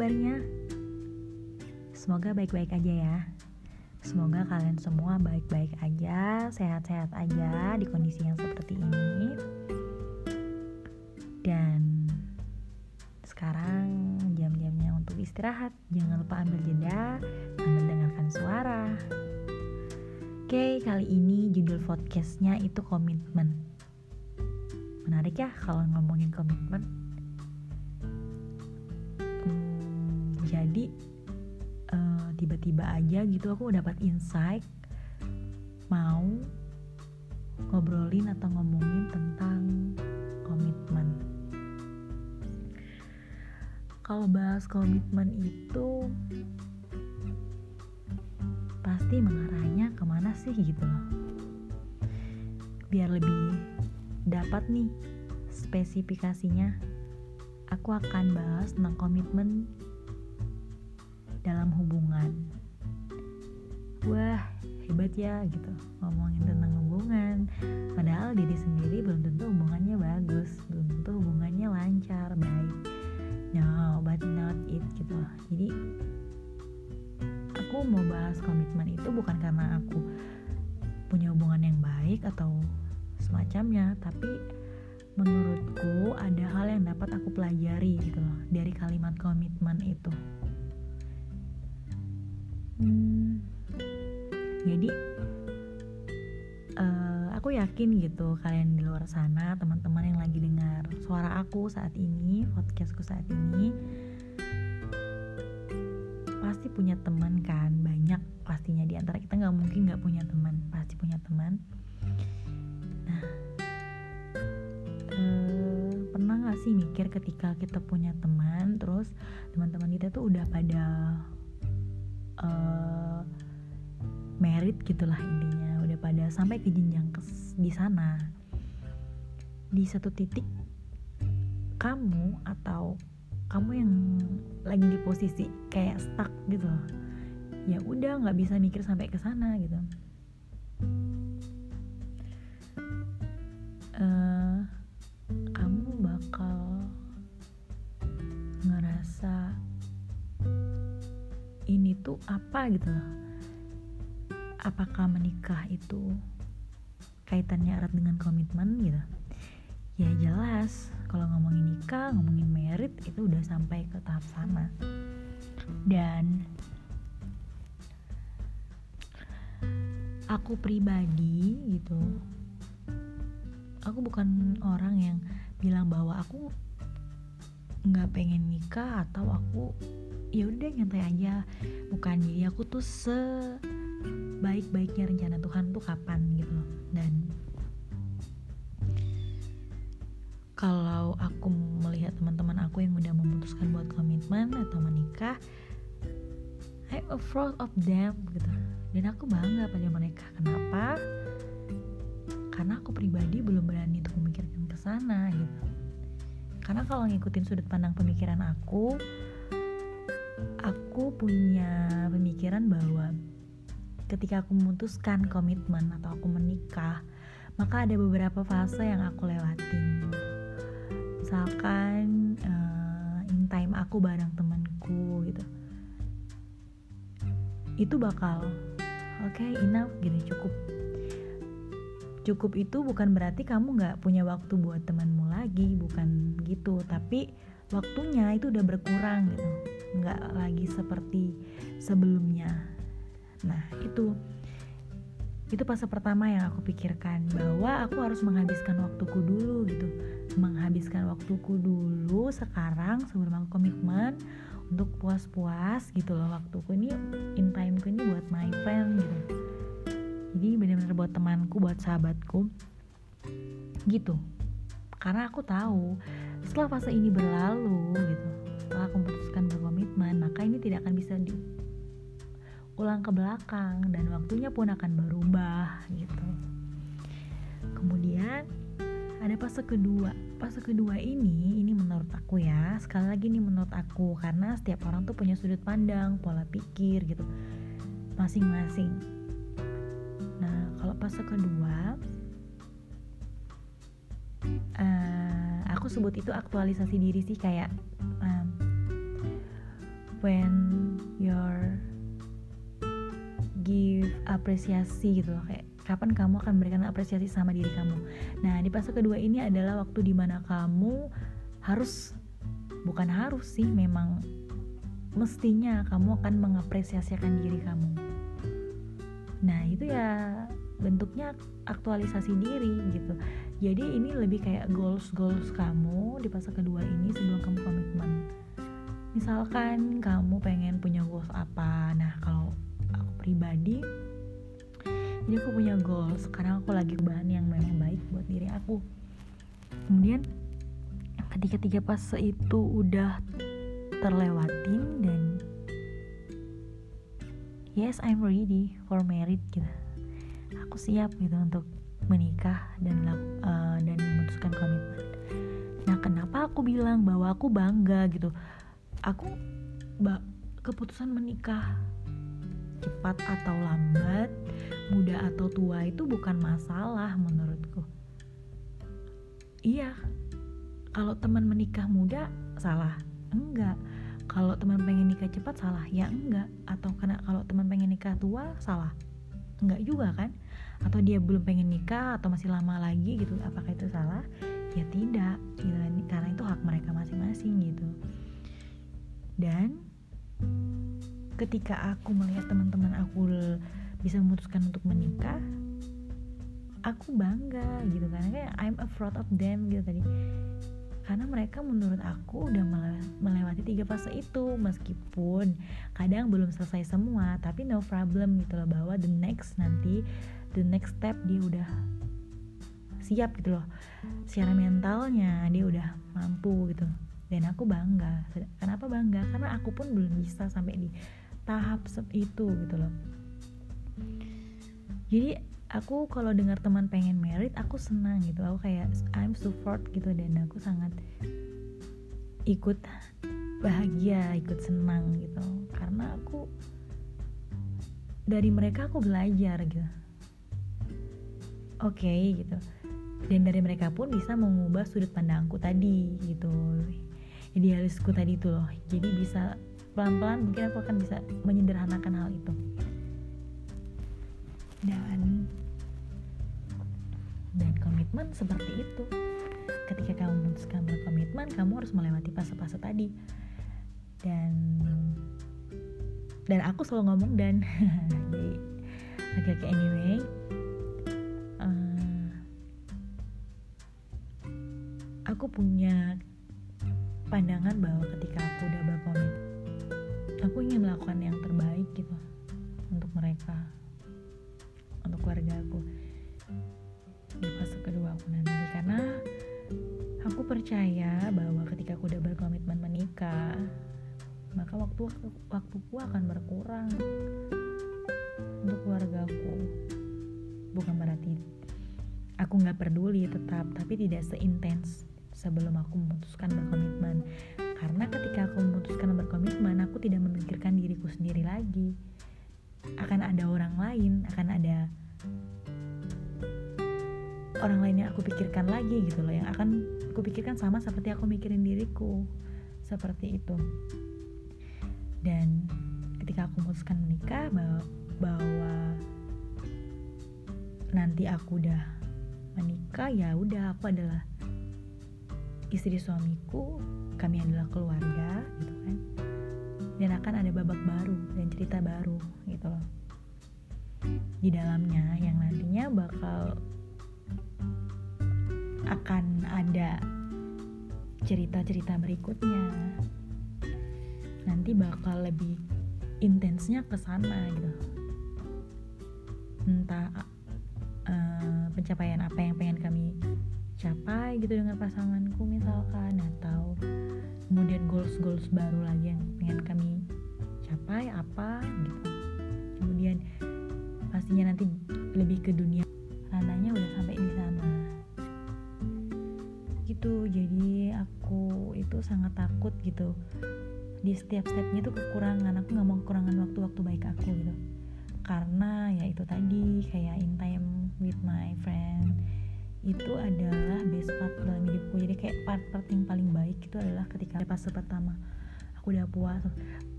kabarnya? Semoga baik-baik aja ya. Semoga kalian semua baik-baik aja, sehat-sehat aja di kondisi yang seperti ini. Dan sekarang jam-jamnya untuk istirahat. Jangan lupa ambil jeda sambil dengarkan suara. Oke, kali ini judul podcastnya itu komitmen. Menarik ya kalau ngomongin komitmen. Jadi uh, tiba-tiba aja gitu aku dapat insight mau ngobrolin atau ngomongin tentang komitmen. Kalau bahas komitmen itu pasti mengarahnya ke mana sih gitu loh. Biar lebih dapat nih spesifikasinya aku akan bahas tentang komitmen dalam hubungan. Wah hebat ya gitu. Ngomongin tentang hubungan. Padahal diri sendiri belum tentu hubungannya bagus belum tentu hubungannya lancar baik. No but not it gitu. Jadi aku mau bahas komitmen itu bukan karena aku punya hubungan yang baik atau semacamnya tapi menurutku ada hal yang dapat aku pelajari gitu loh dari kalimat komitmen itu hmm, jadi uh, aku yakin gitu kalian di luar sana teman-teman yang lagi dengar suara aku saat ini podcastku saat ini pasti punya teman kan banyak pastinya. Di antara kita nggak mungkin nggak punya teman pasti punya teman. Nah uh, pernah nggak sih mikir ketika kita punya teman terus teman-teman kita tuh udah pada uh, merit gitulah intinya. Udah pada sampai ke jenjang ke di sana. Di satu titik kamu atau kamu yang lagi di posisi kayak stuck gitu. Ya udah nggak bisa mikir sampai ke sana gitu apa gitu loh. Apakah menikah itu kaitannya erat dengan komitmen gitu? Ya jelas kalau ngomongin nikah ngomongin merit itu udah sampai ke tahap sana dan aku pribadi gitu aku bukan orang yang bilang bahwa aku nggak pengen nikah atau aku ya udah nyantai aja. Bukan jadi aku tuh sebaik-baiknya rencana Tuhan tuh kapan gitu loh. Dan kalau aku melihat teman-teman aku yang udah memutuskan buat komitmen atau menikah I'm afraid of them gitu. Dan aku bangga pada mereka. Kenapa? Karena aku pribadi belum berani untuk memikirkan ke sana gitu. Karena kalau ngikutin sudut pandang pemikiran aku aku punya pemikiran bahwa ketika aku memutuskan komitmen atau aku menikah maka ada beberapa fase yang aku lewatin misalkan uh, in time aku bareng temanku gitu. Itu bakal oke okay, enough gitu cukup. Cukup itu bukan berarti kamu nggak punya waktu buat temanmu lagi bukan gitu. Tapi waktunya itu udah berkurang gitu. Nggak lagi seperti sebelumnya. Nah itu itu fase pertama yang aku pikirkan bahwa aku harus menghabiskan waktuku dulu gitu. Menghabiskan waktuku dulu sekarang sebelum aku komitmen untuk puas-puas gitu loh waktuku ini in timeku ini buat my friend gitu. Jadi benar-benar buat temanku buat sahabatku gitu. Karena aku tahu setelah fase ini berlalu gitu setelah aku memutuskan berkomitmen maka ini tidak akan bisa diulang ke belakang dan waktunya pun akan berubah gitu. Kemudian ada fase kedua. Fase kedua ini ini menurut aku ya sekali lagi nih menurut aku karena setiap orang tuh punya sudut pandang pola pikir gitu masing-masing. Nah kalau fase kedua uh, aku sebut itu aktualisasi diri sih kayak um, when your give apresiasi gitu loh kayak kapan kamu akan memberikan apresiasi sama diri kamu. Nah di fase kedua ini adalah waktu di mana kamu harus bukan harus sih memang mestinya kamu akan mengapresiasikan diri kamu. Nah itu ya bentuknya aktualisasi diri gitu jadi ini lebih kayak goals goals kamu di fase kedua ini sebelum kamu komitmen. Misalkan kamu pengen punya goals apa? Nah kalau aku pribadi jadi aku punya goals karena aku lagi bahan yang memang baik buat diri aku. Kemudian ketika tiga fase itu udah terlewatin dan yes I'm ready for married gitu. Aku siap gitu untuk menikah dan uh, dan memutuskan komitmen. Nah, kenapa aku bilang bahwa aku bangga gitu? Aku ba keputusan menikah cepat atau lambat, muda atau tua itu bukan masalah menurutku. Iya, kalau teman menikah muda salah, enggak. Kalau teman pengen nikah cepat salah, ya enggak. Atau karena kalau teman pengen nikah tua salah, enggak juga kan? Atau dia belum pengen nikah atau masih lama lagi gitu apakah itu salah? Ya tidak gitu. Karena itu hak mereka masing-masing gitu. Dan ketika aku melihat teman-teman aku bisa memutuskan untuk menikah aku bangga gitu. Kan kayak I'm afraid of them gitu tadi. Karena mereka menurut aku udah melewati tiga fase itu meskipun kadang belum selesai semua tapi no problem gitu loh bahwa the next nanti the next step dia udah siap gitu loh. Secara mentalnya dia udah mampu gitu. Dan aku bangga. Kenapa bangga? Karena aku pun belum bisa sampai di tahap itu gitu loh. Jadi aku kalau dengar teman pengen merit aku senang gitu. Aku kayak I'm support gitu. Dan aku sangat ikut bahagia ikut senang gitu. Karena aku dari mereka aku belajar gitu oke okay, gitu. Dan dari mereka pun bisa mengubah sudut pandangku tadi gitu. Idealisku tadi itu loh. Jadi bisa pelan-pelan mungkin aku akan bisa menyederhanakan hal itu. Dan dan komitmen seperti itu. Ketika kamu memutuskan berkomitmen kamu harus melewati fase-fase tadi. Dan dan aku selalu ngomong dan jadi oke okay, okay, anyway aku punya pandangan bahwa ketika aku udah berkomit aku ingin melakukan yang terbaik gitu untuk mereka untuk keluarga aku. Di fase kedua aku nanti karena aku percaya bahwa ketika aku udah berkomitmen menikah maka waktu waktuku akan berkurang untuk keluargaku bukan berarti aku nggak peduli tetap tapi tidak seintens sebelum aku memutuskan berkomitmen. Karena ketika aku memutuskan berkomitmen aku tidak memikirkan diriku sendiri lagi. Akan ada orang lain akan ada orang lain yang aku pikirkan lagi gitu loh yang akan aku pikirkan sama seperti aku mikirin diriku. Seperti itu. Dan ketika aku memutuskan menikah bahwa, bahwa nanti aku udah menikah ya udah aku adalah istri suamiku kami adalah keluarga gitu kan. Dan akan ada babak baru dan cerita baru gitu loh. Di dalamnya yang nantinya bakal akan ada cerita-cerita berikutnya. Nanti bakal lebih intensnya ke sana gitu. Entah uh, pencapaian apa yang pengen kami capai gitu dengan pasanganku misalkan atau kemudian goals goals baru lagi yang pengen kami capai apa gitu. Kemudian pastinya nanti lebih ke dunia ranahnya udah sampai di sana. Gitu jadi aku itu sangat takut gitu. Di setiap stepnya itu kekurangan aku nggak mau kekurangan waktu-waktu baik aku gitu. Karena ya itu tadi kayak in time with my friend itu adalah best part dalam hidupku. Jadi kayak part-part yang paling baik itu adalah ketika fase pertama. Aku udah puas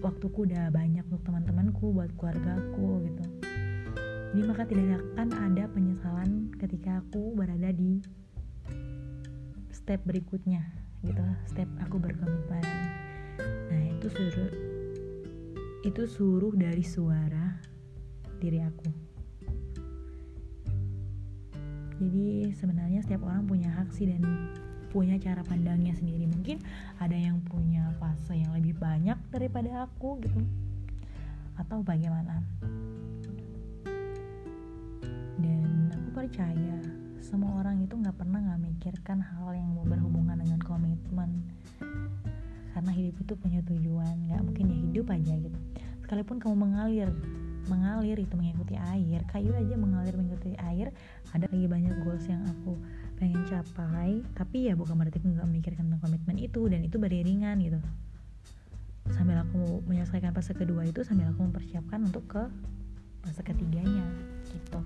waktuku udah banyak untuk teman-temanku buat keluargaku gitu. Jadi maka tidak akan ada penyesalan ketika aku berada di step berikutnya gitu. Step aku berkomitmen. Nah itu suruh itu suruh dari suara diri aku jadi sebenarnya setiap orang punya hak sih dan punya cara pandangnya sendiri. Mungkin ada yang punya fase yang lebih banyak daripada aku gitu. Atau bagaimana. Dan aku percaya semua orang itu nggak pernah nggak mikirkan hal yang mau berhubungan dengan komitmen. Karena hidup itu punya tujuan. Nggak mungkin ya hidup aja gitu. Sekalipun kamu mengalir mengalir itu mengikuti air. Kayu aja mengalir mengikuti air. Ada lagi banyak goals yang aku pengen capai. Tapi ya bukan berarti aku nggak memikirkan tentang komitmen itu dan itu beriringan gitu. Sambil aku menyelesaikan fase kedua itu sambil aku mempersiapkan untuk ke fase ketiganya gitu.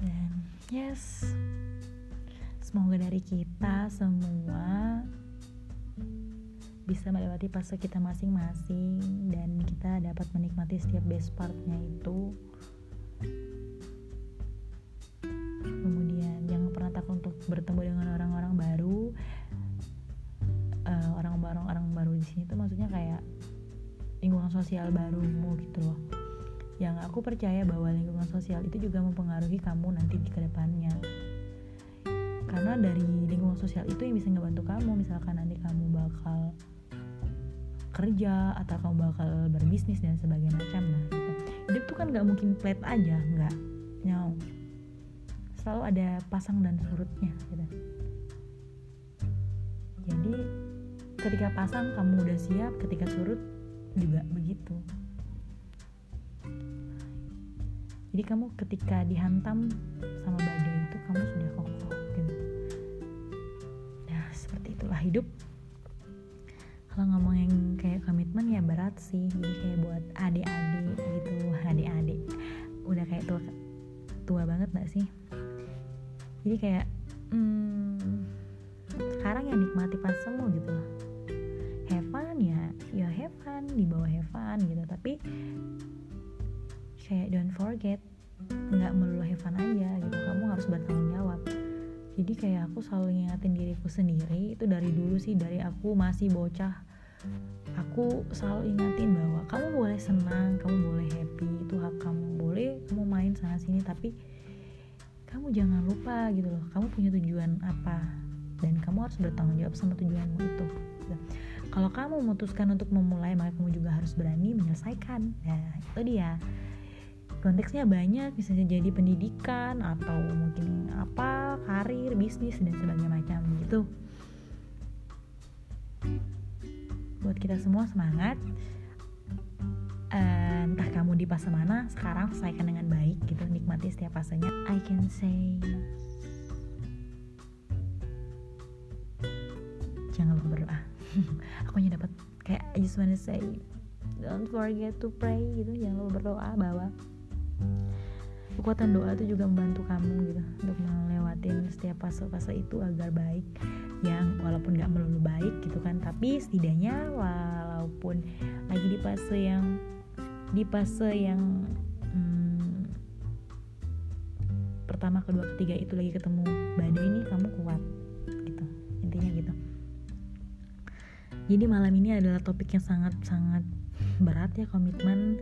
Dan yes. Semoga dari kita semua bisa melewati fase kita masing-masing dan kita dapat menikmati setiap best partnya itu. Kemudian jangan pernah takut untuk bertemu dengan orang-orang baru uh, orang-orang orang baru di sini tuh maksudnya kayak lingkungan sosial barumu gitu loh. Yang aku percaya bahwa lingkungan sosial itu juga mempengaruhi kamu nanti di ke depannya. Karena dari lingkungan sosial itu yang bisa ngebantu kamu misalkan nanti kamu bakal kerja atau kamu bakal berbisnis dan sebagainya. Macam nah gitu. Hidup tuh kan nggak mungkin flat aja nggak. No selalu ada pasang dan surutnya gitu. Jadi ketika pasang kamu udah siap ketika surut juga begitu. Jadi kamu ketika dihantam sama badai itu kamu sudah kokoh gitu. Ya seperti itulah hidup kalau ngomongin kayak komitmen ya berat sih. Jadi kayak buat adik-adik gitu adik-adik. Udah kayak tua tua banget gak sih? Jadi kayak hmm, sekarang ya nikmati pas semua gitu loh. Have ya ya have fun di bawah have gitu. Tapi kayak don't forget nggak melulu have aja gitu. Kamu harus bertanggung jawab. Jadi kayak aku selalu ngingatin diriku sendiri itu dari dulu sih dari aku masih bocah aku selalu ingatin bahwa kamu boleh senang kamu boleh happy itu hak kamu. Boleh kamu main sana sini tapi kamu jangan lupa gitu loh kamu punya tujuan apa? Dan kamu harus bertanggung jawab sama tujuanmu itu. Kalau kamu memutuskan untuk memulai maka kamu juga harus berani menyelesaikan. Nah itu dia. Konteksnya banyak bisa jadi pendidikan atau mungkin apa karir bisnis dan sebagainya macam gitu buat kita semua semangat. Uh, entah kamu di fase mana sekarang selesaikan dengan baik gitu nikmati setiap fasenya. I can say jangan lupa berdoa. Aku hanya dapat kayak I just wanna say don't forget to pray gitu jangan lupa berdoa bahwa kekuatan doa itu juga membantu kamu gitu untuk melewatin setiap fase-fase itu agar baik yang walaupun gak melulu baik gitu kan tapi setidaknya walaupun lagi di fase yang di fase yang hmm, pertama kedua ketiga itu lagi ketemu badai ini kamu kuat gitu. Intinya gitu. Jadi malam ini adalah topik yang sangat sangat berat ya komitmen.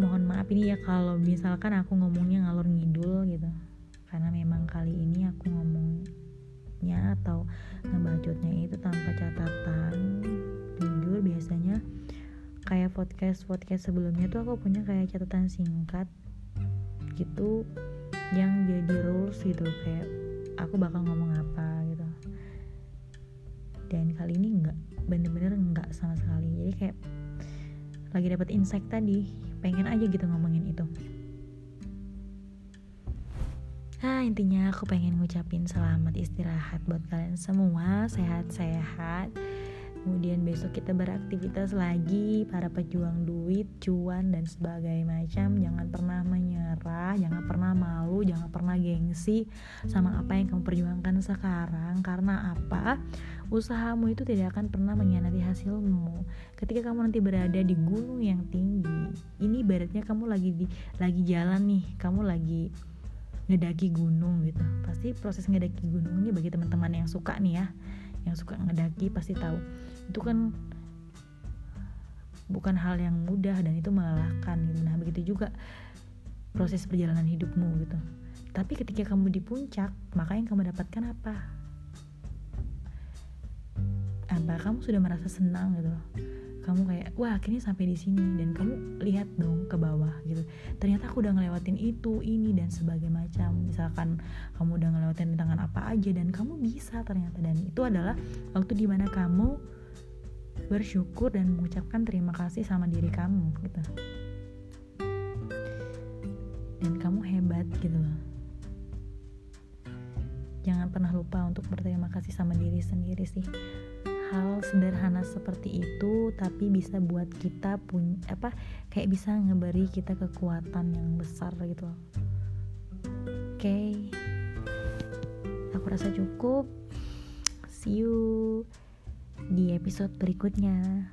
Mohon maaf ini ya kalau misalkan aku ngomongnya ngalor ngidul gitu. Karena memang kali ini aku atau ngebacotnya itu tanpa catatan jujur biasanya kayak podcast podcast sebelumnya tuh aku punya kayak catatan singkat gitu yang jadi rules gitu kayak aku bakal ngomong apa gitu. Dan kali ini enggak bener-bener enggak sama sekali. Jadi kayak lagi dapat insight tadi pengen aja gitu ngomongin itu intinya aku pengen ngucapin selamat istirahat buat kalian semua. Sehat-sehat. Kemudian besok kita beraktivitas lagi para pejuang duit cuan dan sebagainya macam. Jangan pernah menyerah jangan pernah malu jangan pernah gengsi sama apa yang kamu perjuangkan sekarang. Karena apa? Usahamu itu tidak akan pernah mengkhianati hasilmu. Ketika kamu nanti berada di gunung yang tinggi ini ibaratnya kamu lagi di lagi jalan nih. Kamu lagi ngedaki gunung gitu. Pasti proses ngedaki gunung ini bagi teman-teman yang suka nih ya yang suka ngedaki pasti tahu. Itu kan bukan hal yang mudah dan itu melelahkan gitu. Nah begitu juga proses perjalanan hidupmu gitu. Tapi ketika kamu di puncak maka yang kamu dapatkan apa? Apa? Kamu sudah merasa senang gitu kamu kayak wah akhirnya sampai di sini. Dan kamu lihat dong ke bawah gitu. Ternyata aku udah ngelewatin itu ini dan sebagai macam. Misalkan kamu udah ngelewatin tangan apa aja dan kamu bisa ternyata. Dan itu adalah waktu di mana kamu bersyukur dan mengucapkan terima kasih sama diri kamu gitu. Dan kamu hebat gitu loh. Jangan pernah lupa untuk berterima kasih sama diri sendiri sih hal sederhana seperti itu tapi bisa buat kita pun apa kayak bisa ngeberi kita kekuatan yang besar gitu oke okay. aku rasa cukup see you di episode berikutnya.